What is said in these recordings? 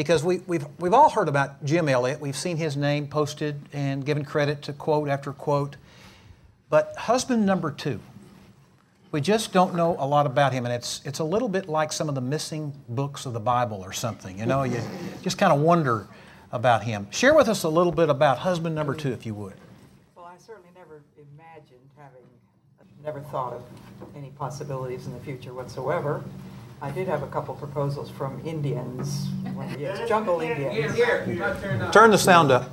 because we, we've, we've all heard about Jim Elliot. We've seen his name posted and given credit to quote after quote. But husband number two, we just don't know a lot about him, and it's, it's a little bit like some of the missing books of the Bible or something. You know, you just kind of wonder about him. Share with us a little bit about husband number two, if you would. Well, I certainly never imagined having, never thought of any possibilities in the future whatsoever. I did have a couple proposals from Indians, yes, jungle Indians. Turn the sound up.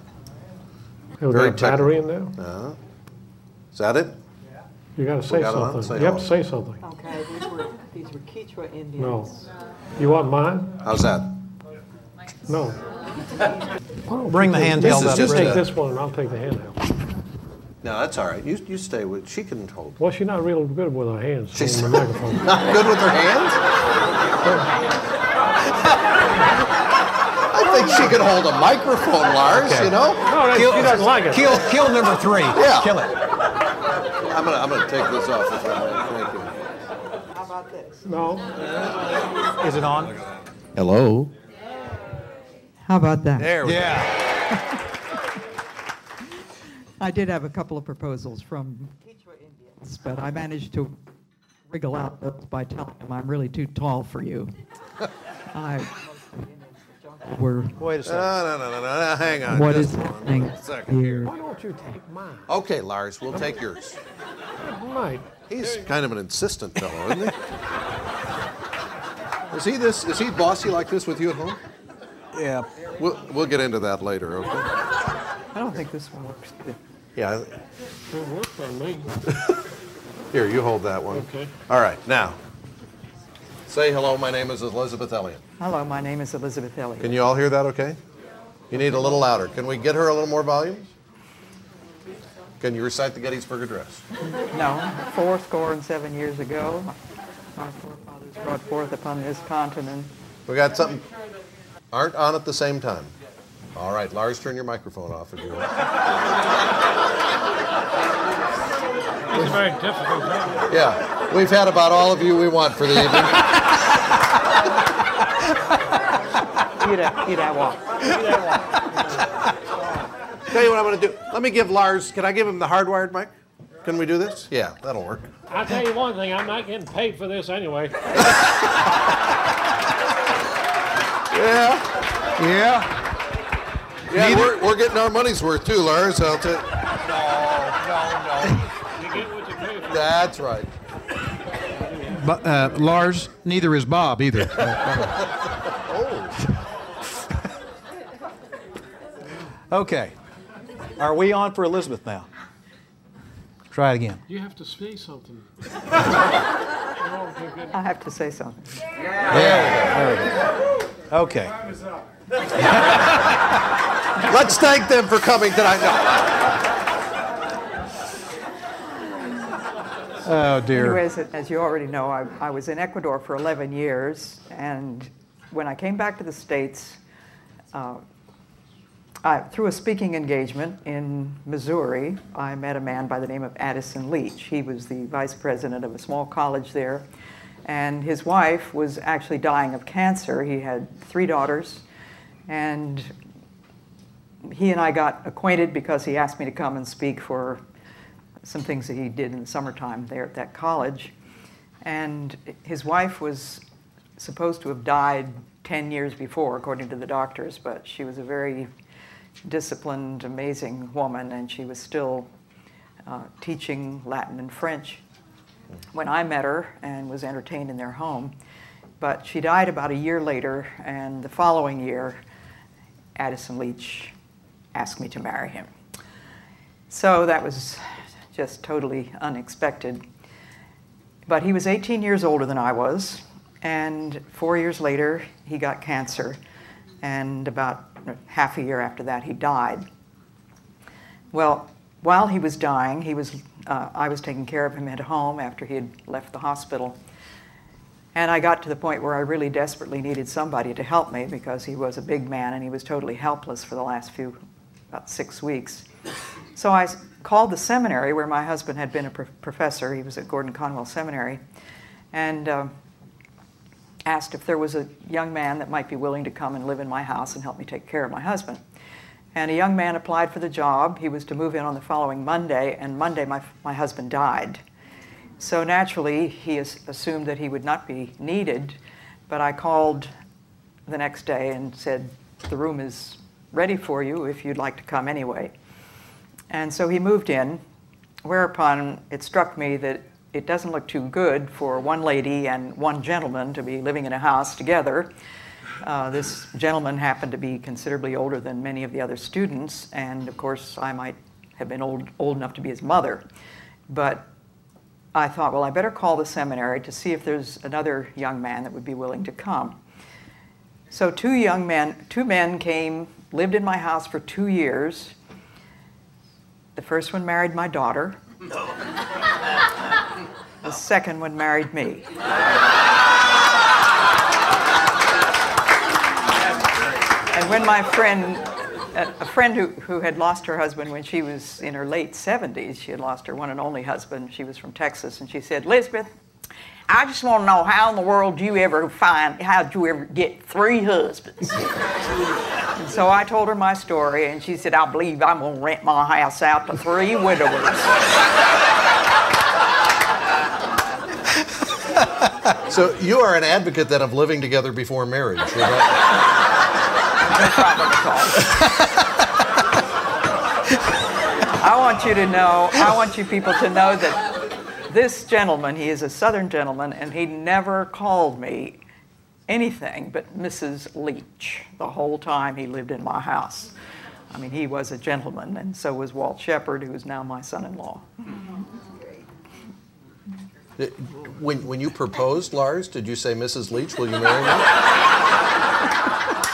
Have we Very got a battery in there? Uh-huh. Is that it? You gotta say got it on? something. Say You have to say something. Okay, these were, these were Quechua No. Indians. You want mine? How's that? No. Bring the handheld is up. You just take a- this one and I'll take the handheld. No, that's all right. You, you stay with, she can hold. Well, she's not real good with her hands She's- the microphone. Not good with her hands? I think she could hold a microphone, Lars, Okay. you know? No, that- she doesn't like it. Kill, kill number three. Yeah. Kill it. I'm gonna, I'm gonna take this off if I may. Thank you. How about this? No. Is it on? Hello? How about that? There we go. Yeah. I did have a couple of proposals from Quechua Indians, but I managed to wriggle out those by telling them I'm really too tall for you. I were Wait a second. No, no, no, no, no, hang on. what just is happening here. Why don't you take mine? Okay, Lars, we'll take yours. Right. He's kind of an insistent fellow, isn't he? Is he this? Is he bossy like this with you at home? Yeah. We'll, we'll get into that later, okay? I don't think this one works. Yeah. It worked on me. Here, you hold that one. Okay. All right, now. Say hello. My name is Elisabeth Elliot. Hello, my name is Elisabeth Elliot. Can you all hear that? Okay. You need a little louder. Can we get her a little more volume? Can you recite the Gettysburg Address? No, four score and seven years ago, our forefathers brought forth upon this continent. We got something. Aren't on at the same time. All right, Lars, turn your microphone off if you want. It's very difficult job. Yeah, we've had about all of you we want for the evening. Eat a, eat a walk. Tell you what I'm going to do. Let me give Lars. Can I give him the hardwired mic? Can we do this? Yeah, that'll work. I'll tell you one thing, I'm not getting paid for this anyway. Yeah, Yeah. Yeah. We're, we're getting our money's worth too, Lars. I'll tell. You get what you pay for. That's right. But, uh, Lars, neither is Bob either. Oh. okay. Are we on for Elisabeth now? Try it again. You have to say something. I have to say something. Yeah. There we go. Okay. Let's thank them for coming tonight. No. Oh, dear. Anyways, as you already know, I, I was in Ecuador for 11 years, and when I came back to the States, uh, I, through a speaking engagement in Missouri, I met a man by the name of Addison Leitch. He was the vice president of a small college there, and his wife was actually dying of cancer. He had three daughters, and he and I got acquainted because he asked me to come and speak for some things that he did in the summertime there at that college. And his wife was supposed to have died 10 years before, according to the doctors, but she was a very disciplined, amazing woman, and she was still uh, teaching Latin and French when I met her and was entertained in their home. But she died about a year later, and the following year, Addison Leitch asked me to marry him. So that was just totally unexpected. But he was 18 years older than I was, and four years later, he got cancer. and about half a year after that, he died. Well, while he was dying, he was, uh, I was taking care of him at home after he had left the hospital. And I got to the point where I really desperately needed somebody to help me because he was a big man and he was totally helpless for the last few, about six weeks. So I called the seminary where my husband had been a professor. He was at Gordon Conwell Seminary. And uh, asked if there was a young man that might be willing to come and live in my house and help me take care of my husband. And a young man applied for the job. He was to move in on the following Monday, and Monday my, my husband died. So naturally, he assumed that he would not be needed, but I called the next day and said, The room is ready for you if you'd like to come anyway. And so he moved in, whereupon it struck me that it doesn't look too good for one lady and one gentleman to be living in a house together. Uh, this gentleman happened to be considerably older than many of the other students, and of course, I might have been old, old enough to be his mother. But I thought, well, I better call the seminary to see if there's another young man that would be willing to come. So two young men, two men came, lived in my house for two years. The first one married my daughter. The second one married me. And when my friend, a friend who, who had lost her husband when she was in her late 70s, she had lost her one and only husband. She was from Texas, and she said, Elisabeth, I just want to know how in the world do you ever find, how'd you ever get three husbands? and so I told her my story, and she said, I believe I'm going to rent my house out to three widowers. so you are an advocate then of living together before marriage. I want you to know, I want you people to know that this gentleman, he is a southern gentleman, and he never called me anything but Mrs. Leitch the whole time he lived in my house. I mean, he was a gentleman, and so was Walt Shepard, who is now my son in law. When, when you proposed, Lars, did you say, Mrs. Leitch, will you marry me?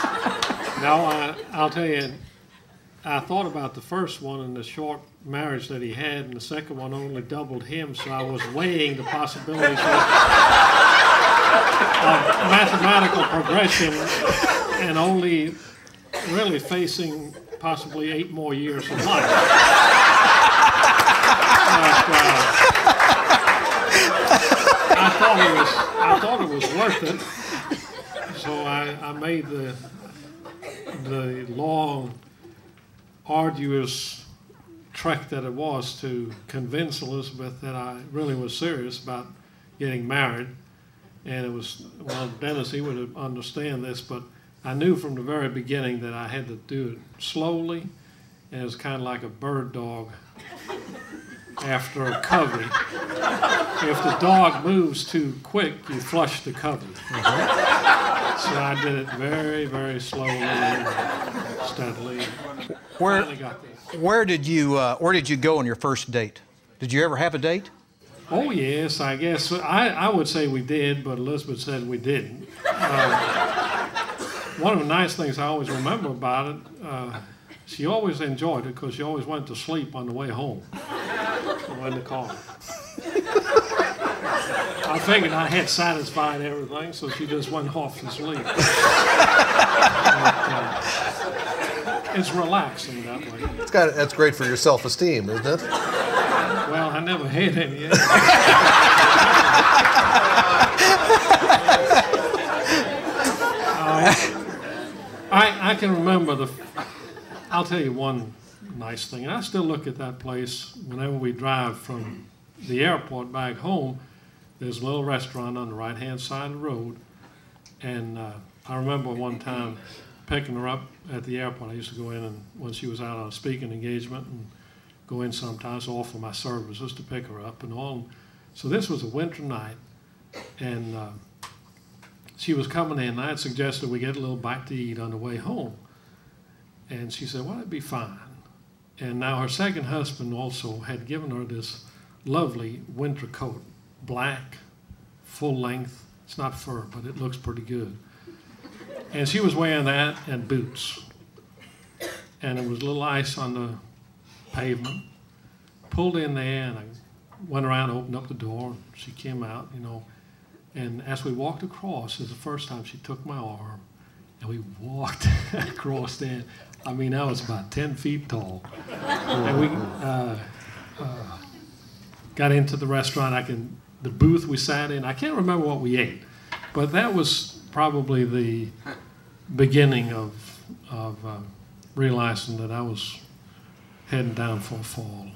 No, I, I'll tell you, I thought about the first one and the short marriage that he had, and the second one only doubled him, so I was weighing the possibilities of, of mathematical progression and only really facing possibly eight more years of life. But, uh, I thought it was I thought it was worth it. So I, I made the the long, arduous trek that it was to convince Elisabeth that I really was serious about getting married. And it was, well, Dennis, he would understand this, but I knew from the very beginning that I had to do it slowly, and it was kind of like a bird dog after a covey. If the dog moves too quick, you flush the covey. Mm-hmm. So I did it very, very slowly and steadily. Where, where did you uh, Where did you go on your first date? Did you ever have a date? Oh yes, I guess I, I would say we did, but Elisabeth said we didn't. Uh, one of the nice things I always remember about it, uh, she always enjoyed it because she always went to sleep on the way home in the car. I figured I had satisfied everything, so she just went off to sleep. but, uh, it's relaxing that way. It's got, that's great for your self esteem, isn't it? Well, I never had any yet. uh, I, I can remember the. I'll tell you one nice thing. And I still look at that place whenever we drive from the airport back home. There's a little restaurant on the right hand side of the road. And uh, I remember one time picking her up at the airport. I used to go in and when she was out on a speaking engagement and go in sometimes, offer my services to pick her up and all. So this was a winter night, and uh, she was coming in. I had suggested we get a little bite to eat on the way home. And she said, Well, that'd be fine. And now her second husband also had given her this lovely winter coat, black, full length. It's not fur, but it looks pretty good. And she was wearing that and boots. And there was a little ice on the pavement. Pulled in there and I went around, opened up the door, and she came out, you know. And as we walked across, was the first time she took my arm, and we walked across there. I mean, I was about 10 feet tall. And we uh, uh, got into the restaurant. I can, the booth we sat in, I can't remember what we ate, but that was probably the beginning of, of uh, realizing that I was heading down for a fall.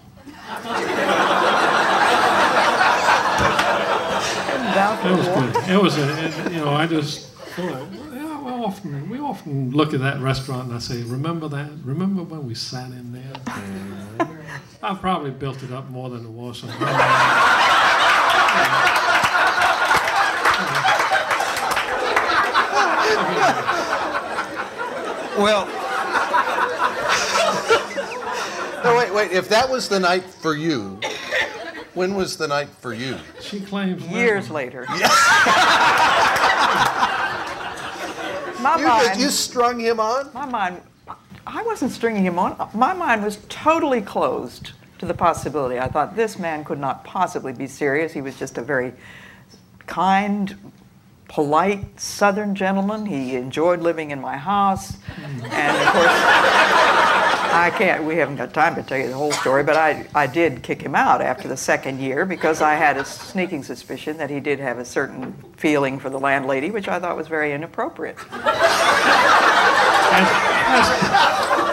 It was good. It was, a, it, you know, I just thought, yeah, we often we often look at that restaurant and I say, remember that? Remember when we sat in there? I probably built it up more than it was. Well, No, wait, wait. If that was the night for you, when was the night for you? She claims Years memory. later. my You, mind, you strung him on? my mind, I wasn't stringing him on. My mind was totally closed to the possibility. I thought this man could not possibly be serious. He was just a very kind, polite Southern gentleman. He enjoyed living in my house, and of course. I can't, we haven't got time to tell you the whole story, but I, I did kick him out after the second year because I had a sneaking suspicion that he did have a certain feeling for the landlady, which I thought was very inappropriate. That's,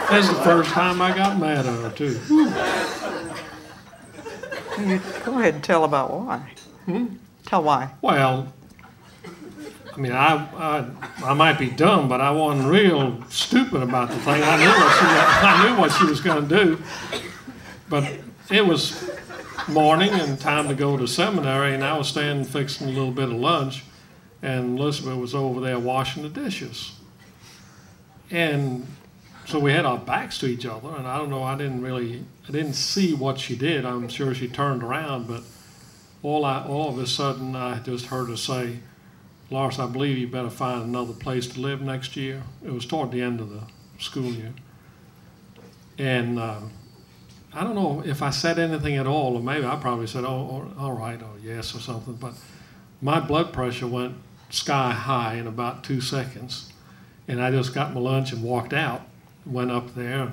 that's the first time I got mad at her, too. You, go ahead and tell about why. Hmm? Tell why. Well, I mean, I, I, I might be dumb, but I wasn't real stupid about the thing. I knew what she, I knew what she was going to do. But it was morning and time to go to seminary, and I was standing fixing a little bit of lunch, and Elisabeth was over there washing the dishes. And so we had our backs to each other, and I don't know, I didn't really, I didn't see what she did. I'm sure she turned around, but all I, all of a sudden, I just heard her say, Lars, I believe you better find another place to live next year. It was toward the end of the school year. And uh, I don't know if I said anything at all, or maybe I probably said, oh, all right, or yes, or something. But my blood pressure went sky high in about two seconds. And I just got my lunch and walked out, went up there,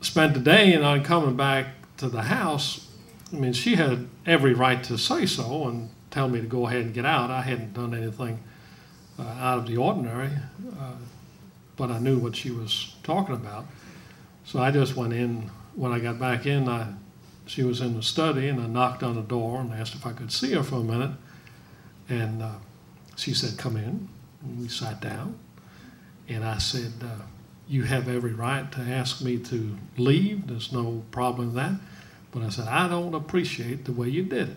spent the day. And on coming back to the house, I mean, she had every right to say so and tell me to go ahead and get out. I hadn't done anything uh, out of the ordinary, uh, but I knew what she was talking about. So I just went in. When I got back in, I, she was in the study, and I knocked on the door and asked if I could see her for a minute. And uh, she said, "Come in." And we sat down, and I said, uh, "You have every right to ask me to leave. There's no problem with that." But I said, "I don't appreciate the way you did it."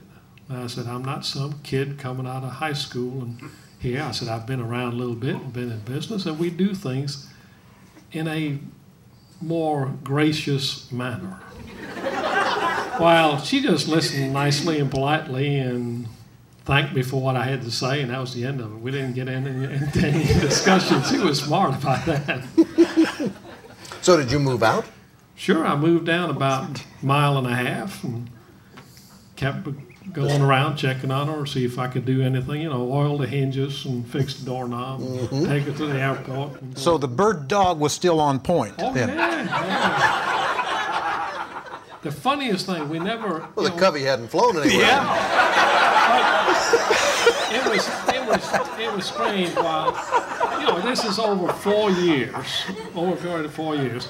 And I said, I'm not some kid coming out of high school and here. I said, I've been around a little bit and been in business, and we do things in a more gracious manner. While she just listened nicely and politely and thanked me for what I had to say, and that was the end of it. We didn't get into any, any discussion. She was smart about that. So did you move out? Sure, I moved down about a mile and a half and kept going around checking on her, to see if I could do anything, you know, oil the hinges and fix the doorknob, and mm-hmm. take it to the airport. so the bird dog was still on point. Oh, then. yeah, yeah. The funniest thing, we never. Well, the know, covey hadn't flown anywhere. It was it was it was strange while you know this is over four years over a period of four years.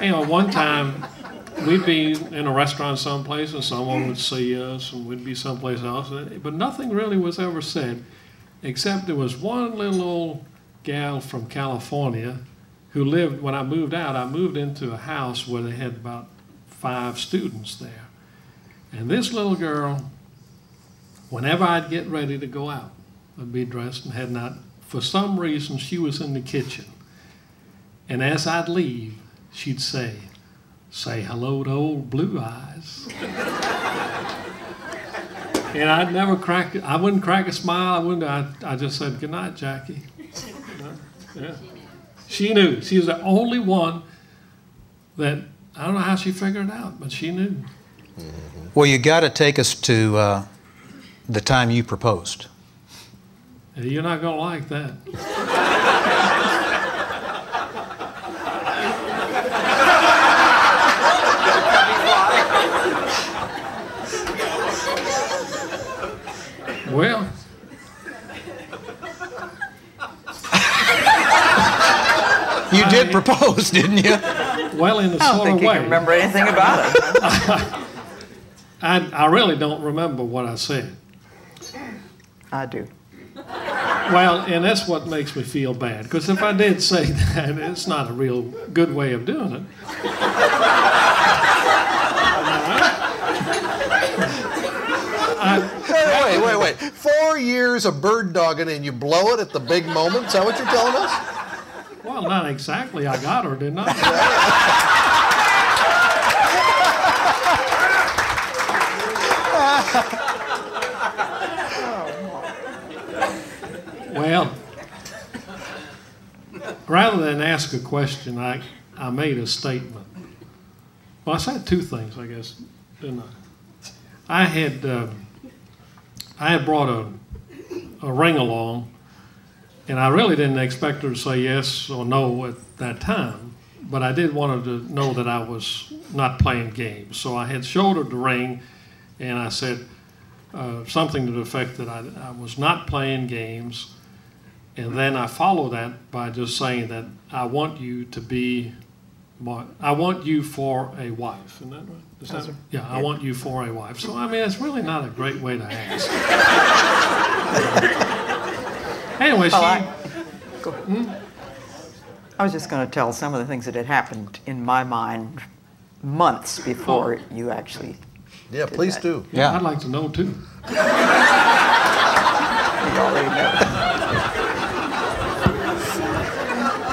You know one time we'd be in a restaurant someplace and someone would see us and we'd be someplace else but nothing really was ever said except there was one little old gal from california who lived when i moved out i moved into a house where they had about five students there. And this little girl whenever I'd get ready to go out, I'd be dressed and had not. For some reason, she was in the kitchen. And as I'd leave, she'd say, Say hello to old Blue Eyes. and I'd never crack. I wouldn't crack a smile. I wouldn't. I, I just said good night, Jackie. Yeah. She knew. She was the only one that I don't know how she figured it out, but she knew. Well, you got to take us to uh, the time you proposed. You're not gonna like that. Well, You did propose, didn't you? well, in a I don't sort think of you way. can remember anything about it. I, I really don't remember what I said. I do. Well, and that's what makes me feel bad. Because if I did say that, it's not a real good way of doing it. Wait, wait, wait. Four years of bird dogging and you blow it at the big moment? Is that what you're telling us? Well, not exactly. I got her, didn't I? well, rather than ask a question, I, I made a statement. Well, I said two things, I guess, didn't I? I had uh, I had brought a, a ring along and I really didn't expect her to say yes or no at that time, but I did want her to know that I was not playing games. So I had showed her the ring, and I said uh, something to the effect that I, I was not playing games. And then I follow that by just saying that I want you to be my, I want you for a wife. Isn't that right? Is that, yeah, I want you for a wife. So, I mean, it's really not a great way to ask. anyway, she. Well, I, go hmm? ahead. I was just going to tell some of the things that had happened in my mind months oh. before you actually. Yeah, please that. do. Yeah. I'd like to know too. You already know.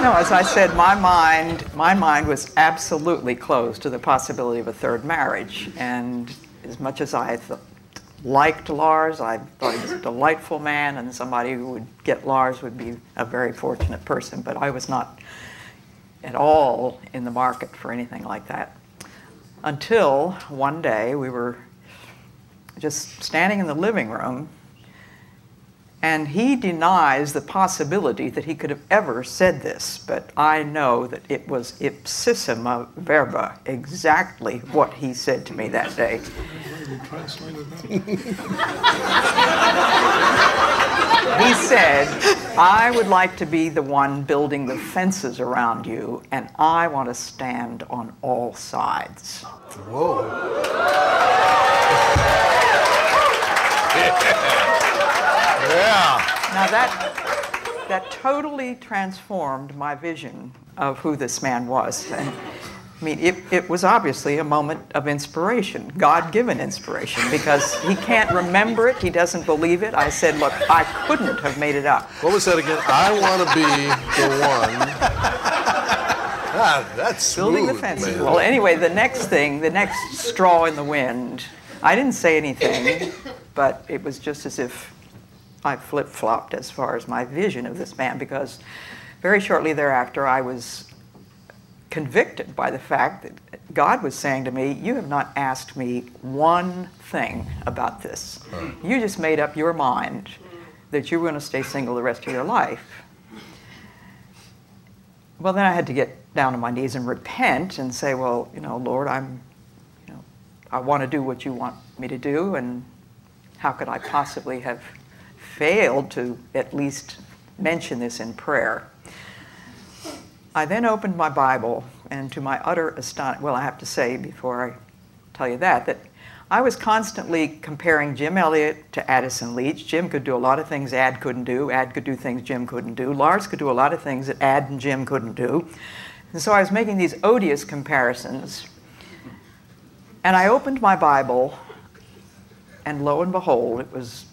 No, as I said, my mind, my mind was absolutely closed to the possibility of a third marriage. And as much as I th- liked Lars, I thought he was a delightful man, and somebody who would get Lars would be a very fortunate person. But I was not at all in the market for anything like that. Until one day we were just standing in the living room and he denies the possibility that he could have ever said this, but I know that it was ipsissima verba, exactly what he said to me that day. We translated that. He said, I would like to be the one building the fences around you, and I want to stand on all sides. Yeah. Now that that totally transformed my vision of who this man was. And I mean, it, it was obviously a moment of inspiration, God given inspiration, because he can't remember it, he doesn't believe it. I said, Look, I couldn't have made it up. What was that again? I want to be the one. Ah, that's Building the fences. man. Well, anyway, the next thing, the next straw in the wind, I didn't say anything, but it was just as if I flip flopped as far as my vision of this man, because very shortly thereafter, I was convicted by the fact that God was saying to me, You have not asked me one thing about this. You just made up your mind that you were going to stay single the rest of your life. Well, then I had to get down on my knees and repent and say, Well, you know, Lord, I'm, you know, I want to do what you want me to do, and how could I possibly have failed to at least mention this in prayer? I then opened my Bible, and to my utter astonishment, well, I have to say before I tell you that, that I was constantly comparing Jim Elliot to Addison Leitch. Jim could do a lot of things Ad couldn't do. Ad could do things Jim couldn't do. Lars could do a lot of things that Ad and Jim couldn't do. And so I was making these odious comparisons. And I opened my Bible, and lo and behold, it was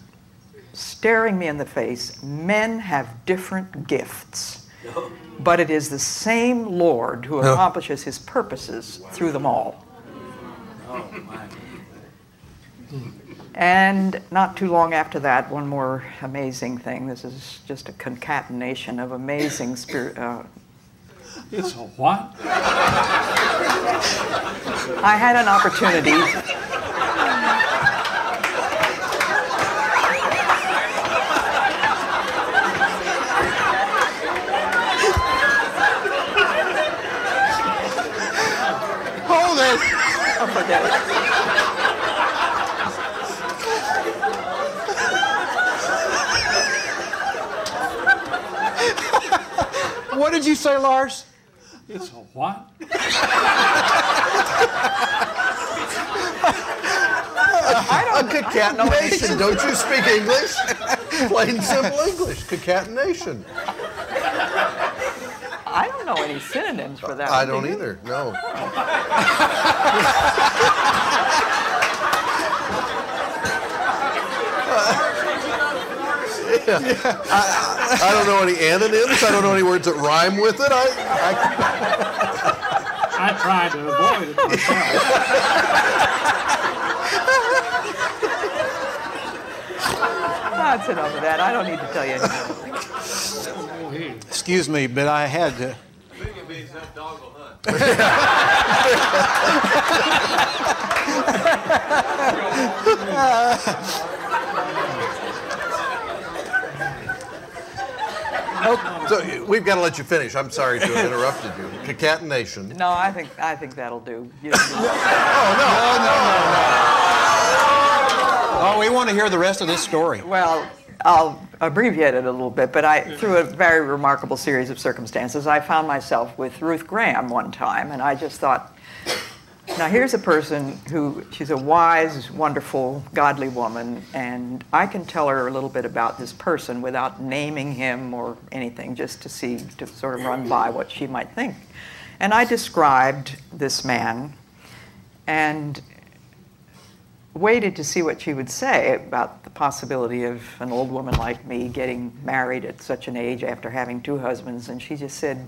staring me in the face. Men have different gifts, but it is the same Lord who accomplishes his purposes through them all. And not too long after that, one more amazing thing. This is just a concatenation of amazing spirit. Uh, It's a what? I had an opportunity. Hold it. Oh, forget it. What did you say, Lars? It's a what? I don't, A concatenation. Don't you speak English? Plain simple English. Concatenation. I don't know any synonyms for that. I Do don't you? either. No. Yeah. I, I don't know any anonyms. I don't know any words that rhyme with it. I, I I tried to avoid it. That's enough of that. I don't need to tell you anymore. Excuse me, but I had to. Oh, so we've got to let you finish. I'm sorry to have interrupted you. Concatenation. No, I think I think that'll do. You don't need- oh, oh, we want to hear the rest of this story. Well, I'll abbreviate it a little bit, but I, through a very remarkable series of circumstances, I found myself with Ruth Graham one time, and I just thought, now here's a person who, she's a wise, wonderful, godly woman, and I can tell her a little bit about this person without naming him or anything, just to see, to sort of run by what she might think. And I described this man, and waited to see what she would say about the possibility of an old woman like me getting married at such an age after having two husbands. And she just said,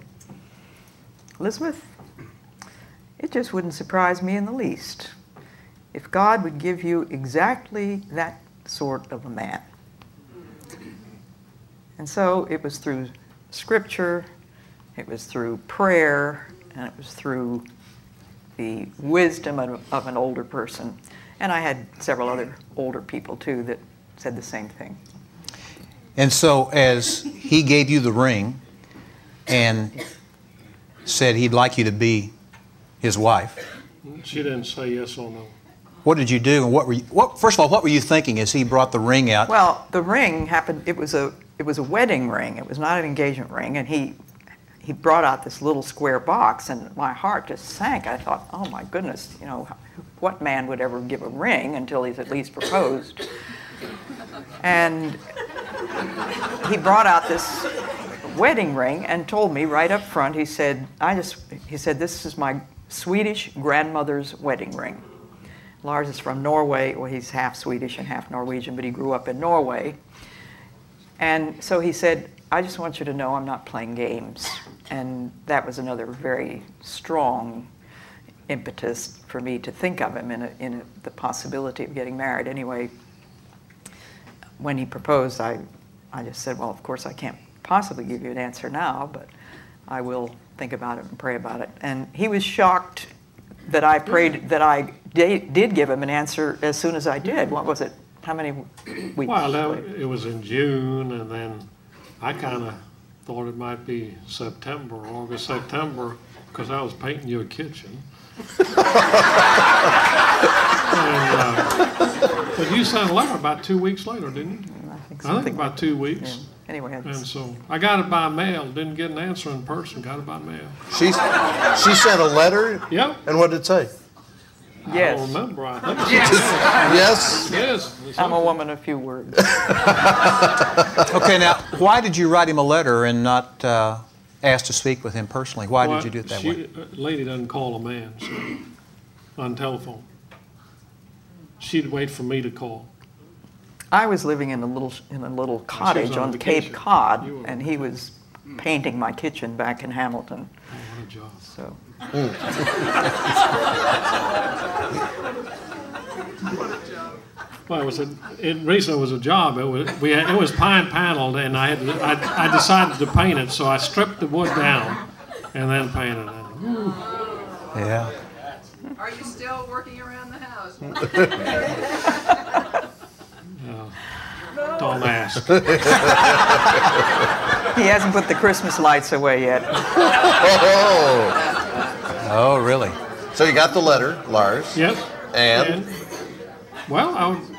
Elisabeth, it just wouldn't surprise me in the least if God would give you exactly that sort of a man. And so it was through scripture, it was through prayer, and it was through the wisdom of, of an older person. And I had several other older people too that said the same thing. And so, as he gave you the ring and said he'd like you to be his wife, She didn't say yes or no. what did you do? And what were you, what, first of all, what were you thinking as he brought the ring out? Well, the ring happened. It was a it was a wedding ring. It was not an engagement ring. And he he brought out this little square box, and my heart just sank. I thought, oh my goodness, you know, what man would ever give a ring until he's at least proposed? And he brought out this wedding ring and told me right up front. He said, I just he said this is my Swedish grandmother's wedding ring. Lars is from Norway. Well, he's half Swedish and half Norwegian, but he grew up in Norway. And so he said, I just want you to know I'm not playing games. And that was another very strong impetus for me to think of him in, a, in a, the possibility of getting married. Anyway, when he proposed, I, I just said, Well, of course, I can't possibly give you an answer now, but I will think about it and pray about it. And he was shocked that I prayed, that I da- did give him an answer as soon as I did. What was it? How many weeks? Well, later? it was in June, and then I kind of thought it might be September, August, September, because I was painting you a kitchen. and, uh, but you sent a letter about two weeks later, didn't you? I think I think about two weeks. Yeah. Anyway, And so I got it by mail. Didn't get an answer in person. Got it by mail. She, she sent a letter. Yep. And what did it say? I don't yes, remember. I think. Yes. Yes. it's I'm a woman of few words. Okay, now, why did you write him a letter and not uh, ask to speak with him personally? Why Well, did you do it that she, way? a Lady doesn't call a man so, on telephone. She'd wait for me to call. I was living in a little in a little cottage on on. Cape Cod, and he was mm. painting my kitchen back in Hamilton. Oh, what Oh. a job. So Well, it was a, it recently was a job. It was we had, it was pine paneled, and I had to, I, I decided to paint it, so I stripped the wood down and then painted it. Yeah. Are you still working around the house? Don't ask. He hasn't put the Christmas lights away yet. Oh, Oh, really? so you got the letter, Lars. Yep. And? well, I, was-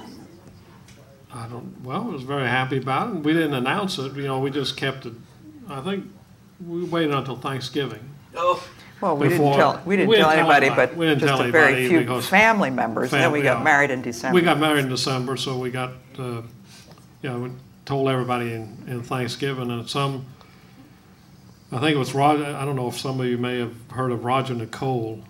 I don't. Well, I was very happy about it. We didn't announce it. You know, we just kept it. I think we waited until Thanksgiving. Oh. Well, we didn't tell, we didn't we tell didn't tell anybody, anybody. but We didn't just tell a very few family members. And then we got yeah. married in December. We got married in December, so we got, uh, you know, told everybody in, in Thanksgiving, and some, I think it was Roger, I don't know if some of you may have heard of Roger Nicole,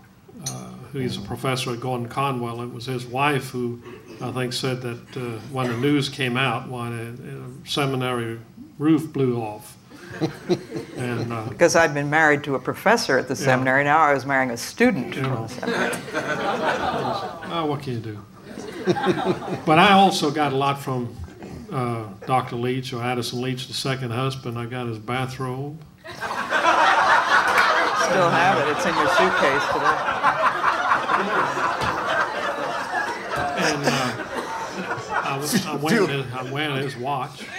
uh, who he's a professor at Gordon Conwell. It was his wife who, I think, said that uh, when the news came out, when a, a seminary roof blew off. and uh, Because I'd been married to a professor at the seminary, now I was marrying a student from the seminary. Oh, what can you do? but I also got a lot from uh, Dr. Leitch or Addison Leitch, the second husband. I got his bathrobe. Still have it, it's in your suitcase today. And uh, I, was, I, went in, I went his watch.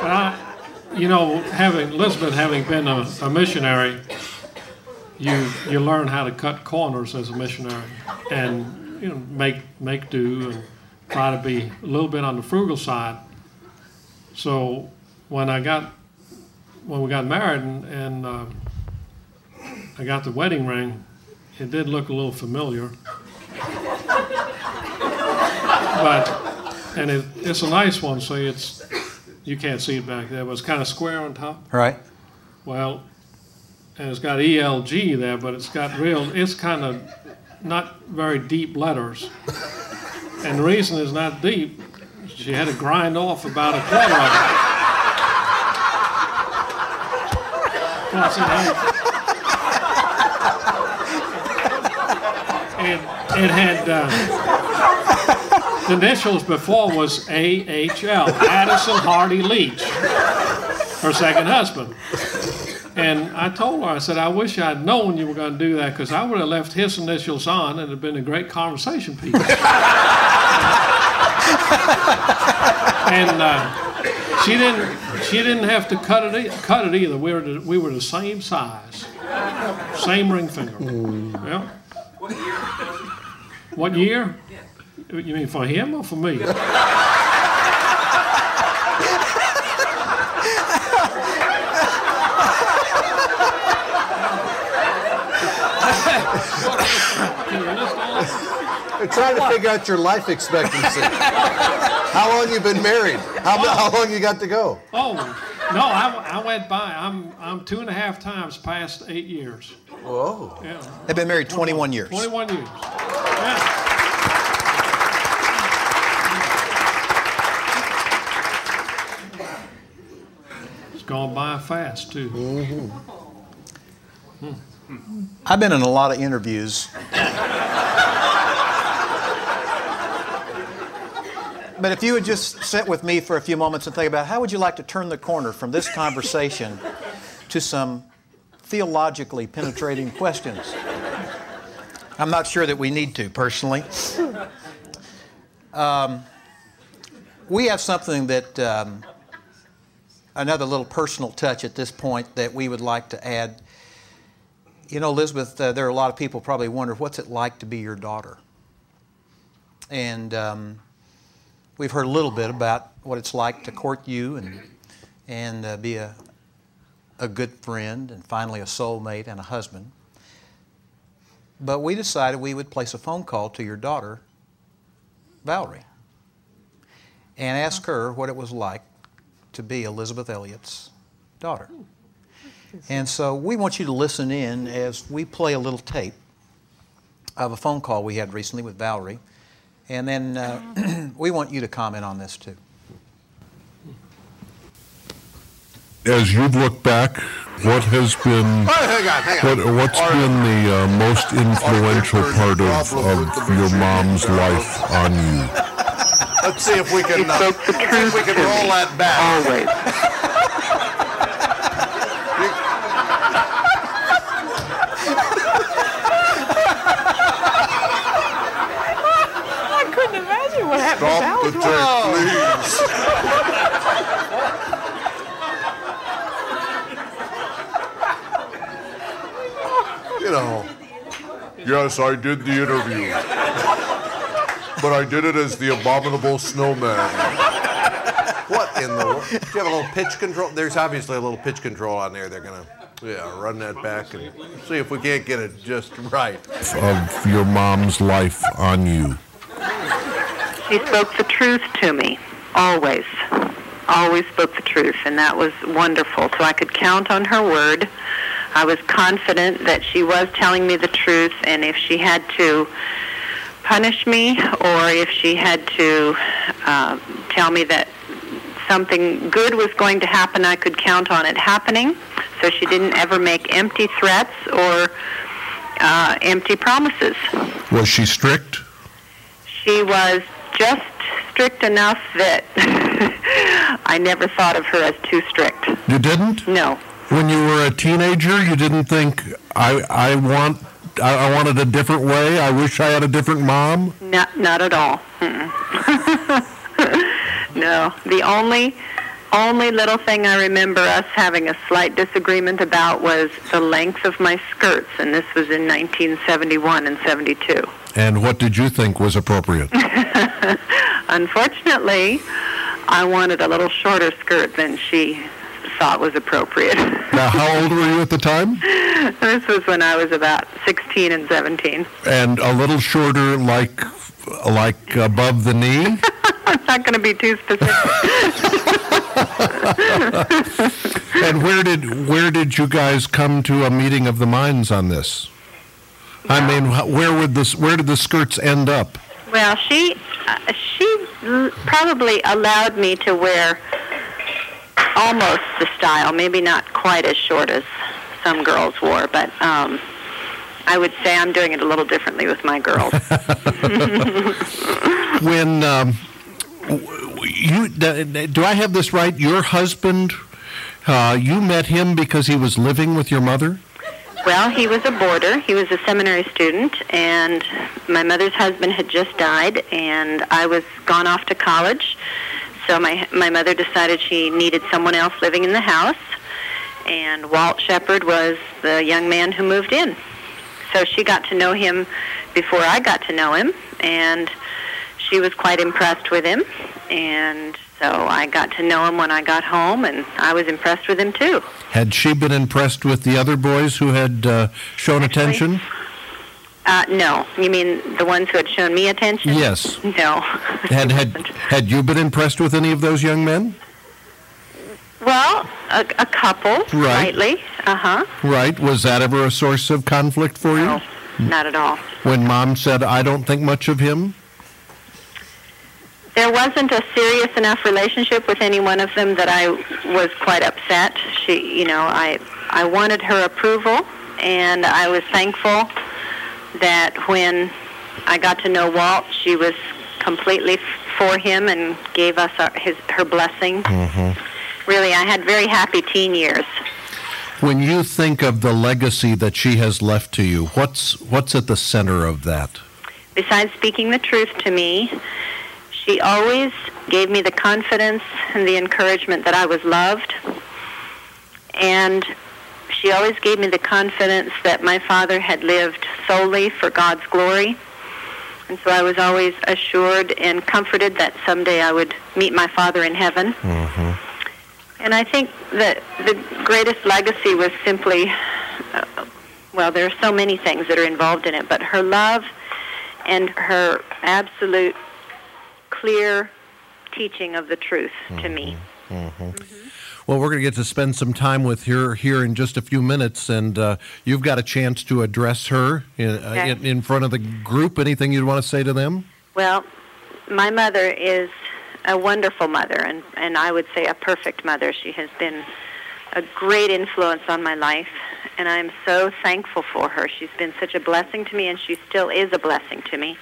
But I, you know, having Elisabeth having been a, a missionary, you you learn how to cut corners as a missionary, and you know make make do and try to be a little bit on the frugal side. So when I got when we got married and, and uh, I got the wedding ring, it did look a little familiar. but and it, it's a nice one, so it's you can't see it back there, but it's kind of square on top. Right. Well, and it's got ELG there, but it's got real, it's kind of not very deep letters. And the reason it's not deep, she had to grind off about a quarter of it. It had, it, it had, uh, initials before was AHL, Addison Hardy Leitch, her second husband. And I told her, I said, I wish I'd known you were going to do that because I would have left his initials on and it'd have been a great conversation piece. and uh, she didn't. She didn't have to cut it. E- cut it either. We were the, we were the same size, same ring finger. Yeah. What year? You mean for him or for me? Can you list all of them? They're trying to figure out your life expectancy. how long you been married? How, how long you got to go? Oh, no, I, I went by. I'm, I'm two and a half times past eight years. Whoa. Yeah, They've been married 21 years. 21 years. Yeah. Gone by fast, too. I've been in a lot of interviews. but if you would just sit with me for a few moments and think about how would you like to turn the corner from this conversation to some theologically penetrating questions? I'm not sure that we need to, personally. Um, we have something that, um, another little personal touch at this point that we would like to add. You know, Elisabeth, uh, there are a lot of people probably wonder what's it like to be your daughter? And um, we've heard a little bit about what it's like to court you and, and uh, be a, a good friend and finally a soulmate and a husband. But we decided we would place a phone call to your daughter, Valerie, and ask her what it was like to be Elisabeth Elliot's daughter. And so we want you to listen in as we play a little tape of a phone call we had recently with Valerie. And then uh, we want you to comment on this too. as you've looked back, what has been Oh, hang on, hang what, on. what's Are- been the uh, most influential part of, of your mom's life on you? Let's see if we can, uh, spoke the let's see if we can roll me. that back. Always. I couldn't imagine what happened Stop the without tape, please. You know, yes, I did the interview. But I did it as the abominable snowman. What in the world? Do you have a little pitch control? There's obviously a little pitch control on there. They're gonna, yeah, run that back and see if we can't get it just right. Of your mom's life on you. She spoke the truth to me, always. Always spoke the truth, and that was wonderful. So I could count on her word. I was confident that she was telling me the truth, and if she had to punish me or if she had to uh, tell me that something good was going to happen, I could count on it happening. So she didn't ever make empty threats or uh, empty promises. Was she strict? She was just strict enough that I never thought of her as too strict. You didn't? No. When you were a teenager, you didn't think I I want I, I wanted a different way. I wish I had a different mom. Not, not at all. No. The only, only little thing I remember us having a slight disagreement about was the length of my skirts, and this was in 1971 and 72. And what did you think was appropriate? Unfortunately, I wanted a little shorter skirt than she thought was appropriate. now, how old were you at the time? this was when I was about 16 and 17. And a little shorter, like like above the knee. I'm not going to be too specific. and where did where did you guys come to a meeting of the minds on this? I mean, where would this where did the skirts end up? Well, she uh, she probably allowed me to wear almost the style, maybe not quite as short as some girls wore, but um, I would say I'm doing it a little differently with my girls. When um, you do I have this right? Your husband, uh, you met him because he was living with your mother. Well, he was a boarder. He was a seminary student, and my mother's husband had just died, and I was gone off to college. So my my mother decided she needed someone else living in the house, and Walt Shepard was the young man who moved in. So she got to know him before I got to know him, and she was quite impressed with him, and so I got to know him when I got home, and I was impressed with him too. Had she been impressed with the other boys who had uh, shown attention? Uh, no, you mean the ones who had shown me attention? Yes. No. Had had had you been impressed with any of those young men? Well, a, a couple, Right. slightly. Uh huh. Right. Was that ever a source of conflict for you? No, not at all. When mom said, "I don't think much of him." There wasn't a serious enough relationship with any one of them that I was quite upset. She, you know, I I wanted her approval, and I was thankful that when I got to know Walt, she was completely for him and gave us our, his her blessing. Mm-hmm. Really, I had very happy teen years. When you think of the legacy that she has left to you, what's what's at the center of that? Besides speaking the truth to me, she always gave me the confidence and the encouragement that I was loved. And she always gave me the confidence that my father had lived solely for God's glory. And so I was always assured and comforted that someday I would meet my father in heaven. Mm-hmm. And I think that the greatest legacy was simply, uh, well, there are so many things that are involved in it, but her love and her absolute clear teaching of the truth to me. Mm-hmm. Mm-hmm. Well, we're going to get to spend some time with her here in just a few minutes, and uh, you've got a chance to address her in, uh, in, in front of the group. Anything you'd want to say to them? Well, my mother is a wonderful mother, and, and I would say a perfect mother. She has been a great influence on my life, and I'm so thankful for her. She's been such a blessing to me, and she still is a blessing to me.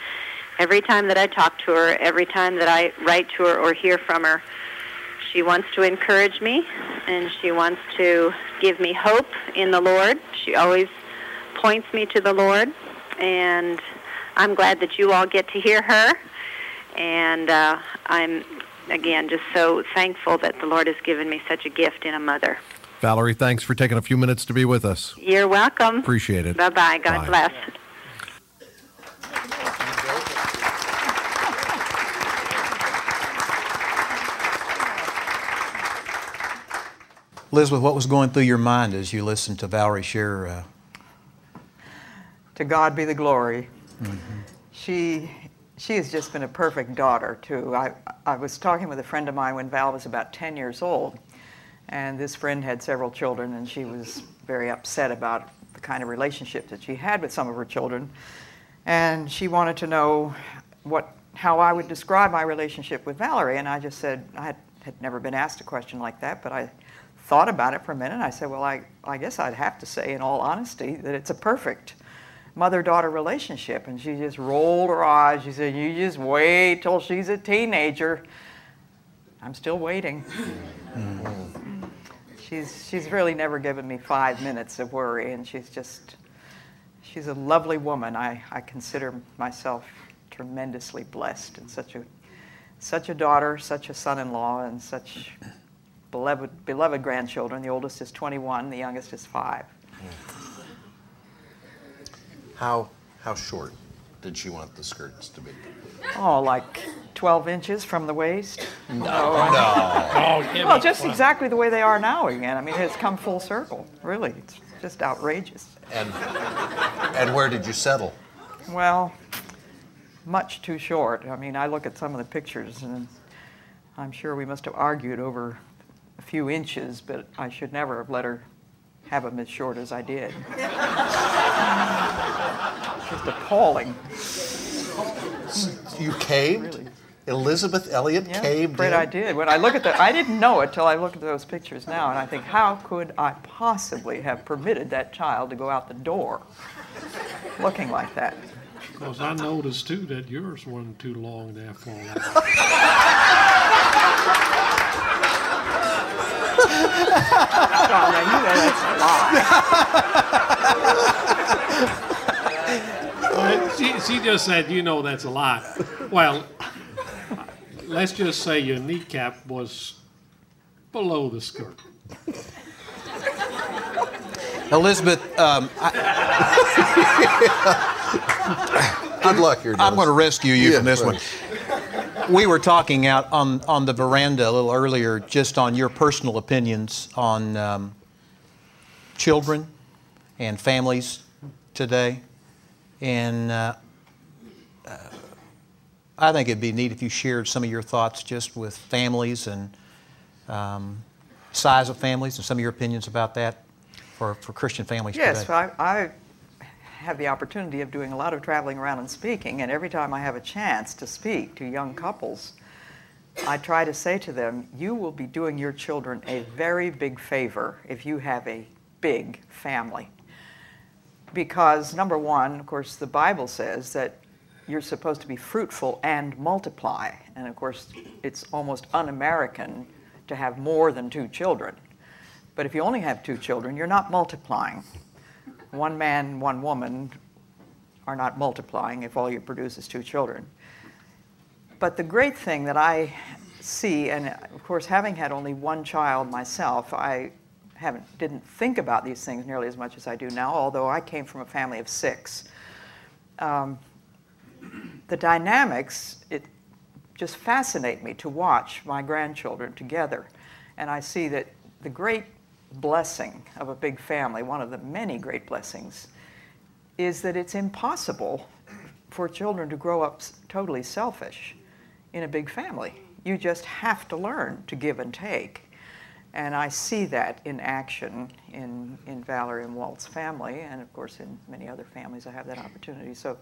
Every time that I talk to her, every time that I write to her or hear from her, she wants to encourage me, and she wants to give me hope in the Lord. She always points me to the Lord, and I'm glad that you all get to hear her. And uh, I'm, again, just so thankful that the Lord has given me such a gift in a mother. Valerie, thanks for taking a few minutes to be with us. You're welcome. Appreciate it. Bye bye. God Bye. bless. Elisabeth, what was going through your mind as you listened to Valerie share? Uh, To God be the glory. She, she has just been a perfect daughter, too. I, I was talking with a friend of mine when Val was about 10 years old, and this friend had several children, and she was very upset about the kind of relationship that she had with some of her children. And she wanted to know what, how I would describe my relationship with Valerie, and I just said, I had, had never been asked a question like that, but I thought about it for a minute. I said, Well, I, I guess I'd have to say, in all honesty, that it's a perfect mother daughter relationship. And she just rolled her eyes. She said, You just wait till she's a teenager. I'm still waiting. Mm-hmm. She's, she's really never given me five minutes of worry, and she's just, she's a lovely woman. I, I consider myself tremendously blessed and such a, such a daughter, such a son in law, and such beloved, beloved grandchildren. The oldest is 21, the youngest is five. How how short did she want the skirts to be? Oh, like 12 inches from the waist? No. Oh, oh give Well, just exactly the way they are now again. I mean, it's come full circle. Really, it's just outrageous. And and where did you settle? Well, much too short. I mean, I look at some of the pictures and I'm sure we must have argued over a few inches, but I should never have let her have them as short as I did. Just appalling. You caved? Really. Elisabeth Elliot Yeah, caved afraid in? I did. When I look at that, I didn't know it till I look at those pictures now, and I think, how could I possibly have permitted that child to go out the door looking like that? Because I noticed too that yours wasn't too long there for a while. John, you know that's a lie. She, she just said, you know, that's a lie. Well, let's just say your kneecap was below the skirt. Elisabeth, um, Good luck, your I'm going to rescue you Yeah, from this right. one. We were talking out on, on the veranda a little earlier just on your personal opinions on um, children and families today. And uh, uh, I think it'd be neat if you shared some of your thoughts just with families and um, size of families and some of your opinions about that for, for Christian families Yes, today. I, I have the opportunity of doing a lot of traveling around and speaking, and every time I have a chance to speak to young couples, I try to say to them, you will be doing your children a very big favor if you have a big family. Because, number one, of course, the Bible says that you're supposed to be fruitful and multiply. And of course, it's almost un American to have more than two children. But if you only have two children, you're not multiplying. One man, one woman are not multiplying if all you produce is two children. But the great thing that I see, and of course, having had only one child myself, I haven't didn't think about these things nearly as much as I do now. Although I came from a family of six, um, the dynamics it just fascinate me to watch my grandchildren together, and I see that the great blessing of a big family, one of the many great blessings, is that it's impossible for children to grow up totally selfish in a big family. You just have to learn to give and take. And I see that in action in, in Valerie and Walt's family, and of course in many other families I have that opportunity. So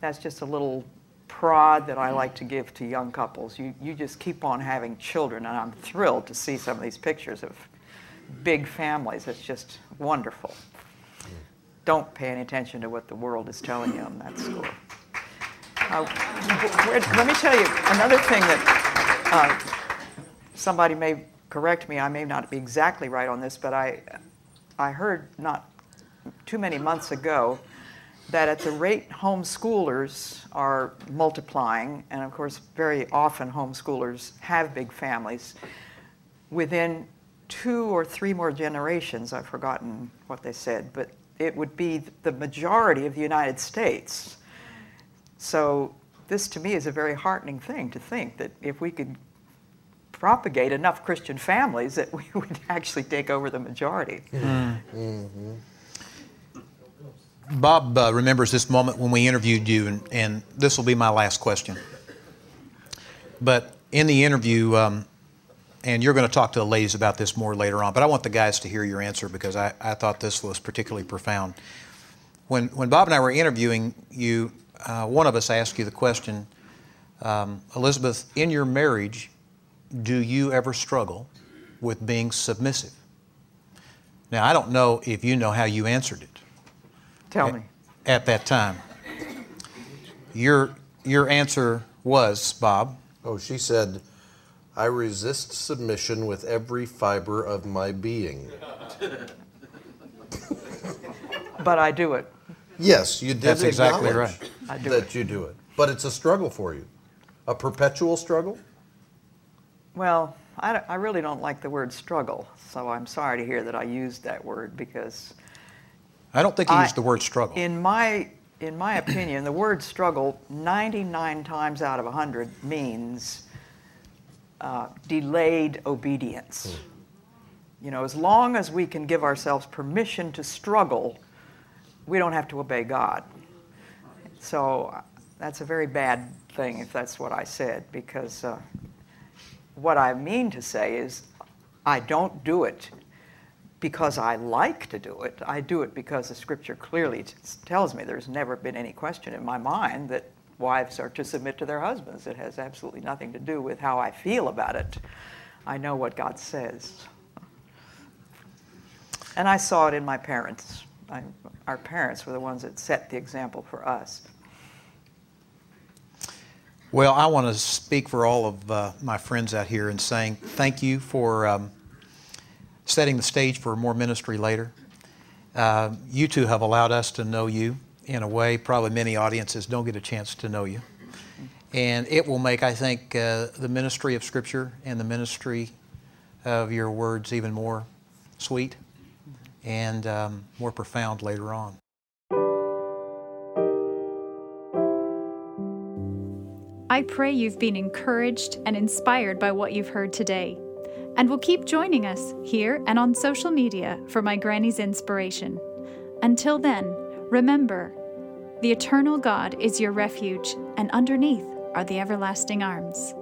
that's just a little prod that I like to give to young couples. You, you just keep on having children, and I'm thrilled to see some of these pictures of big families. It's just wonderful. Don't pay any attention to what the world is telling you on that score. Uh, let me tell you another thing that uh, somebody may correct me. I may not be exactly right on this, but I, I heard not too many months ago that at the rate homeschoolers are multiplying, and of course, very often homeschoolers have big families, within two or three more generations, I've forgotten what they said, but it would be the majority of the United States. So, this to me is a very heartening thing to think that if we could propagate enough Christian families, that we would actually take over the majority. Mm-hmm. Bob uh, remembers this moment when we interviewed you, and, and, this will be my last question. But in the interview, um, and you're going to talk to the ladies about this more later on, but I want the guys to hear your answer because I, I thought this was particularly profound. When, when Bob and I were interviewing you, uh, one of us asked you the question um, Elisabeth, in your marriage, do you ever struggle with being submissive? Now, I don't know if you know how you answered it. Tell me. At that time. Your, your answer was, Bob? Oh, she said, I resist submission with every fiber of my being. but I do it. Yes, you did. That's exactly right. I do that it. you do it. But it's a struggle for you. A perpetual struggle? Well, I, I really don't like the word struggle, so I'm sorry to hear that I used that word because I don't think he used the word struggle. In my, in my opinion, the word struggle 99 times out of 100 means uh, delayed obedience. You know, as long as we can give ourselves permission to struggle, we don't have to obey God. So that's a very bad thing if that's what I said, because uh, what I mean to say is I don't do it because I like to do it. I do it because the scripture clearly tells me there's never been any question in my mind that wives are to submit to their husbands. It has absolutely nothing to do with how I feel about it. I know what God says. And I saw it in my parents. I, our parents were the ones that set the example for us. Well, I want to speak for all of uh, my friends out here and saying thank you for um, setting the stage for more ministry later. Uh, you two have allowed us to know you in a way probably many audiences don't get a chance to know you. And it will make, I think, uh, the ministry of Scripture and the ministry of your words even more sweet and um, more profound later on. I pray you've been encouraged and inspired by what you've heard today and will keep joining us here and on social media for my granny's inspiration. Until then, remember the eternal God is your refuge, and underneath are the everlasting arms.